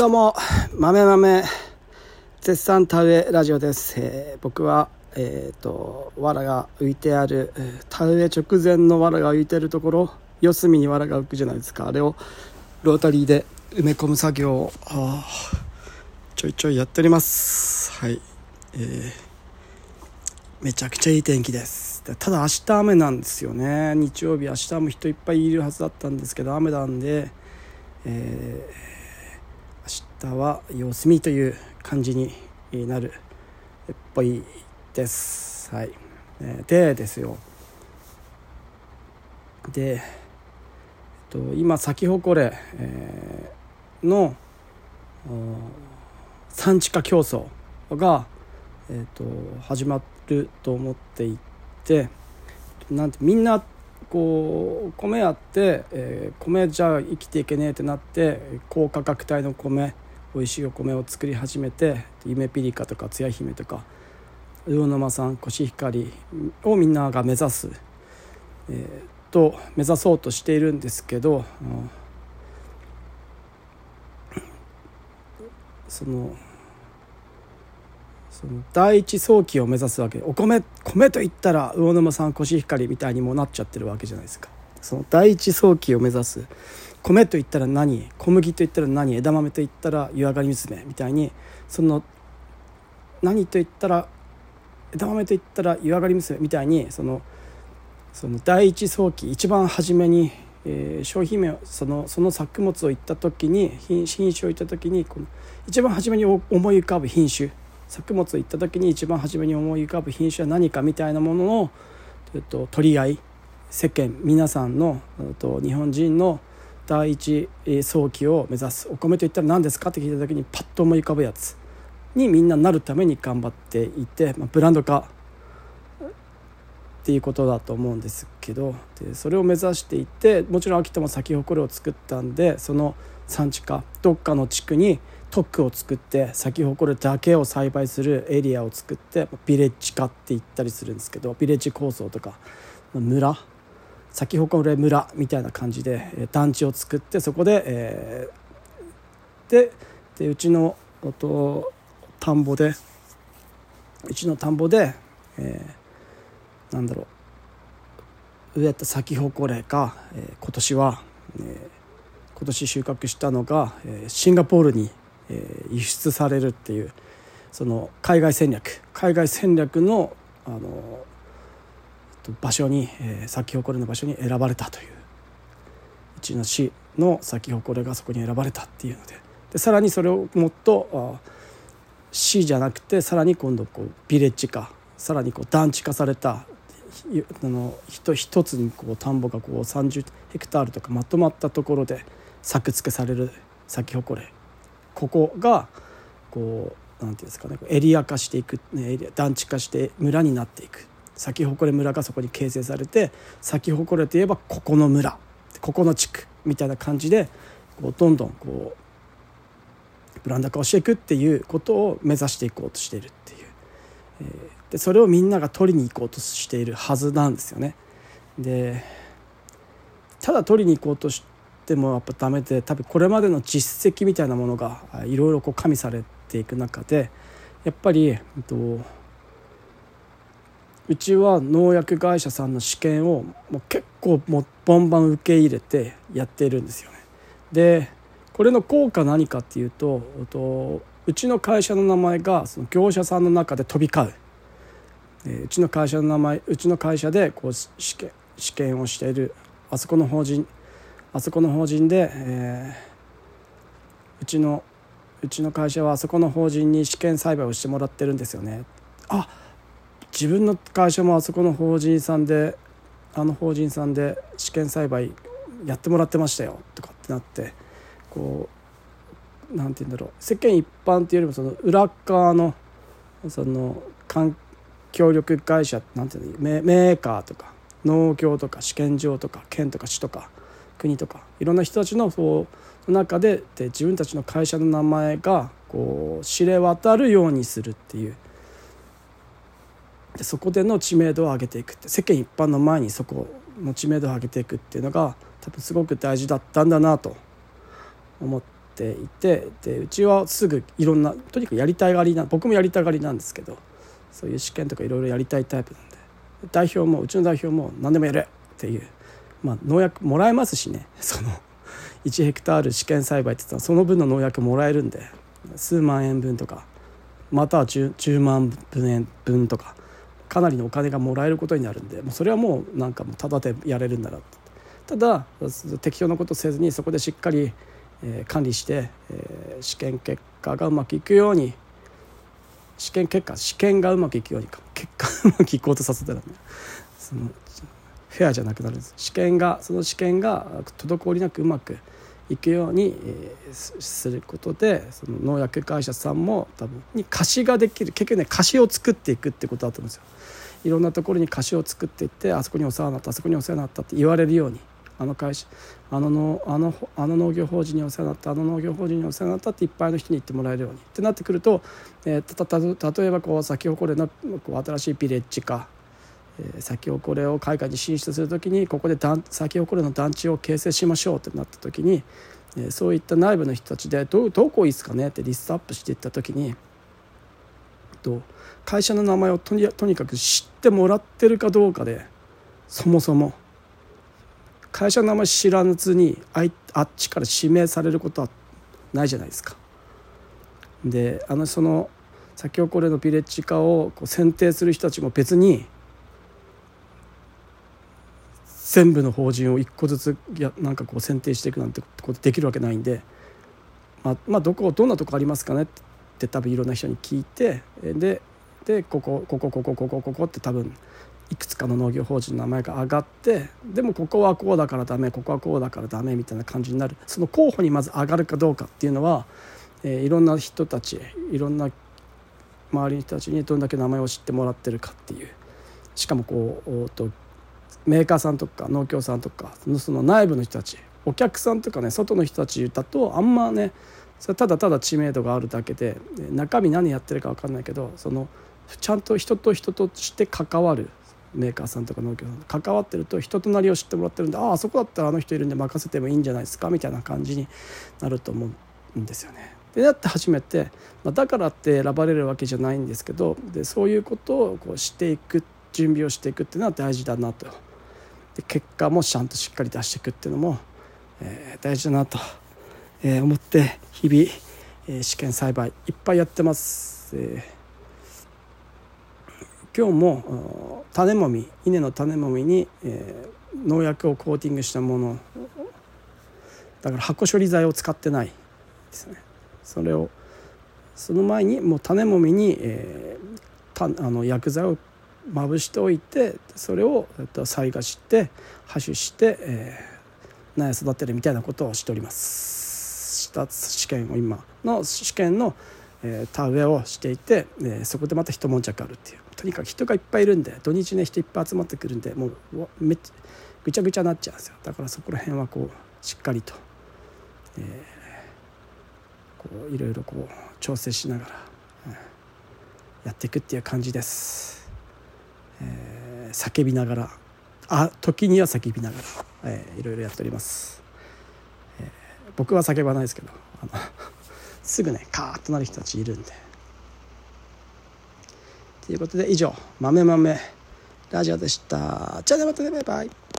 どうも豆豆絶賛田植えラジオです、えー僕はえっ、と藁が浮いてある田植え直前の藁が浮いてるところ四隅に藁が浮くじゃないですか。あれをロータリーで埋め込む作業をあちょいちょいやっております。はい。えーめちゃくちゃいい天気です。ただ明日雨なんですよね。日曜日明日も人いっぱいいるはずだったんですけど雨なんで、えー明日は様子見という感じになるっぽいです。はい、でですよ。で、えっと、今咲き誇れ、えーの産地化競争が、えー、と始まると思っていてなんてみんなこう米あって、えー米じゃ生きていけねえってなって高価格帯の米美味しいお米を作り始めて夢ピリカとかつや姫とか魚沼産コシヒカリをみんなが目指す、えーと目指そうとしているんですけどうんそのその第一早期を目指すわけ。お米米といったら魚沼産コシヒカリみたいにもなっちゃってるわけじゃないですか。その第一早期を目指す米といったら何？小麦といったら何？枝豆といったら湯上がり娘みたいにその何といったら枝豆といったら湯上がり娘みたいにそのその第一早期一番初めに、えー商品名そのその作物を言った時に品種を言った時にこの一番初めに思い浮かぶ品種作物を言った時に一番初めに思い浮かぶ品種は何かみたいなものの、えっと、取り合い世間皆さんの、えっと、日本人の第一早期を目指すお米といったら何ですかって聞いた時にパッと思い浮かぶやつにみんななるために頑張っていて、まあ、ブランド化っていうことだと思うんですけどでそれを目指していてもちろん秋田も咲き誇りを作ったんでその産地化どっかの地区に特区を作って咲き誇りだけを栽培するエリアを作ってビレッジ化って言ったりするんですけどビレッジ構想とか村咲き誇り村みたいな感じで団地を作ってそこで、えーででうちのおと田んぼでうちの田んぼで、えーなんだろう植えた咲き誇れが、えー今年は、えー今年収穫したのが、えーシンガポールに、えー輸出されるっていうその海外戦略。海外戦略のあの場所に、えー咲き誇れの場所に選ばれたといううちの市の咲き誇れがそこに選ばれたっていうので。でさらにそれをもっと市じゃなくてさらに今度こうビレッジ化。さらにこう団地化されたあの一一つにこう田んぼがこう30ヘクタールとかまとまったところで作付けされる咲き誇れ。ここがこうなんていうんですかねエリア化していく団地化して村になっていく。咲き誇れ村がそこに形成されて咲き誇れといえばここの村ここの地区みたいな感じでこうどんどんこうブランド化をしていくっていうことを目指していこうとしているっていう、えーでそれをみんなが取りに行こうとしているはずなんですよね。でただ取りに行こうとしてもやっぱダメで多分これまでの実績みたいなものがいろいろ加味されていく中でやっぱり、えっと、うちは農薬会社さんの試験をもう結構もうバンバン受け入れてやっているんですよね。でこれの効果何かっていうととうちの会社の名前がその業者さんの中で飛び交う。えうちの会社の名前うちの会社でこう試験試験をしているあそこの法人あそこの法人で、えーうちのうちの会社はあそこの法人に試験栽培をしてもらってるんですよね。あ自分の会社もあそこの法人さんであの法人さんで試験栽培やってもらってましたよとかってなってこうなんて言うんだろう。世間一般っていうよりもその裏側のその環協力会社なんていうのメメーカーとか農協とか試験場とか県とか市とか国とかいろんな人たちのそう中でで自分たちの会社の名前がこう知れ渡るようにするっていう。でそこでの知名度を上げていくって世間一般の前にそこの知名度を上げていくっていうのが多分すごく大事だったんだなと思っていてでうちはすぐいろんなとにかくやりたいがりな僕もやりたがりなんですけどそういう試験とかいろいろやりたいタイプなんで代表もうちの代表も何でもやるっていう、まあ、農薬もらえますしね。その1ヘクタール試験栽培って言ったらその分の農薬もらえるんで数万円分とかまたは 10, 10万円分とかかなりのお金がもらえることになるんでもうそれはもうなんかもうただでやれるんだなただ適当なことせずにそこでしっかり、えー、管理して、えー、試験結果がうまくいくように試験結果試験がうまくいくようにか結果うまくいこうとさせたらねそのフェアじゃなくなるんです。試験がその試験が滞りなくうまくいくように、することでその農薬会社さんも多分に貸しができる結局ね貸しを作っていくってことだと思うんですよ。いろんなところに貸しを作っていってあそこにお世話になったあそこにお世話になったって言われるようにあの会社あののあのあの農業法人にお世話になったあの農業法人にお世話になったっていっぱいの人に言ってもらえるようにってなってくると、えー、たた例えばこう先ほこれのこう新しいビレッジ化先ほこれを海外に進出する時にここで先ほこれの団地を形成しましょうってなった時にそういった内部の人たちでどどこいいですかね？ってリストアップしていった時に会社の名前をとにとにかく知ってもらってるかどうかでそもそも会社の名前知らずにああっちから指名されることはないじゃないですか。であのその先ほこれのビレッジ化をこう選定する人たちも別に全部の法人を一個ずつやなんかこう選定していくなんてことできるわけないんで、まあ、まあどこどんなとこありますかねって多分いろんな人に聞いてででここここここここここって多分いくつかの農業法人の名前が上がってでもここはこうだからダメここはこうだからダメみたいな感じになる。その候補にまず上がるかどうかっていうのは、えー、いろんな人たちいろんな周りの人たちにどんだけ名前を知ってもらってるかっていう。しかもこうとメーカーさんとか農協さんとかその内部の人たちお客さんとかね外の人たちだとあんまねそれただただ知名度があるだけで中身何やってるか分かんないけどそのちゃんと人と人として関わるメーカーさんとか農協さん関わってると人となりを知ってもらってるんでああそこだったらあの人いるんで任せてもいいんじゃないですかみたいな感じになると思うんですよね。でなって初めて、まあ、だからって選ばれるわけじゃないんですけどでそういうことをこうしていく準備をしていくっていうのは大事だなと。で結果もちゃんとしっかり出していくっていうのも、えー、大事だなと、えー、思って日々、えー、試験栽培いっぱいやってます。えー、今日も種もみ稲の種もみに、えー、農薬をコーティングしたもの。だから箱処理剤を使ってないですね。それをその前にもう種もみに、えー、たあの薬剤をまぶしておいてそれを菜芽して播種して、えー、苗育てるみたいなことをしております。した試験を今の試験の、えー、田植えをしていて、えー、そこでまた一悶着あるっていう。とにかく人がいっぱいいるんで土日ね人いっぱい集まってくるんでもうめっちゃぐちゃぐちゃになっちゃうんですよ。だからそこら辺はこうしっかりと、えー、こういろいろこう調整しながら、うん、やっていくっていう感じです。えー、叫びながらあ時には叫びながら、えー、いろいろやっております、えー、僕は叫ばないですけどあの すぐねカーッとなる人たちいるんで。ということで以上「豆豆ラジオ」でした。じゃあねまたねバイバイ。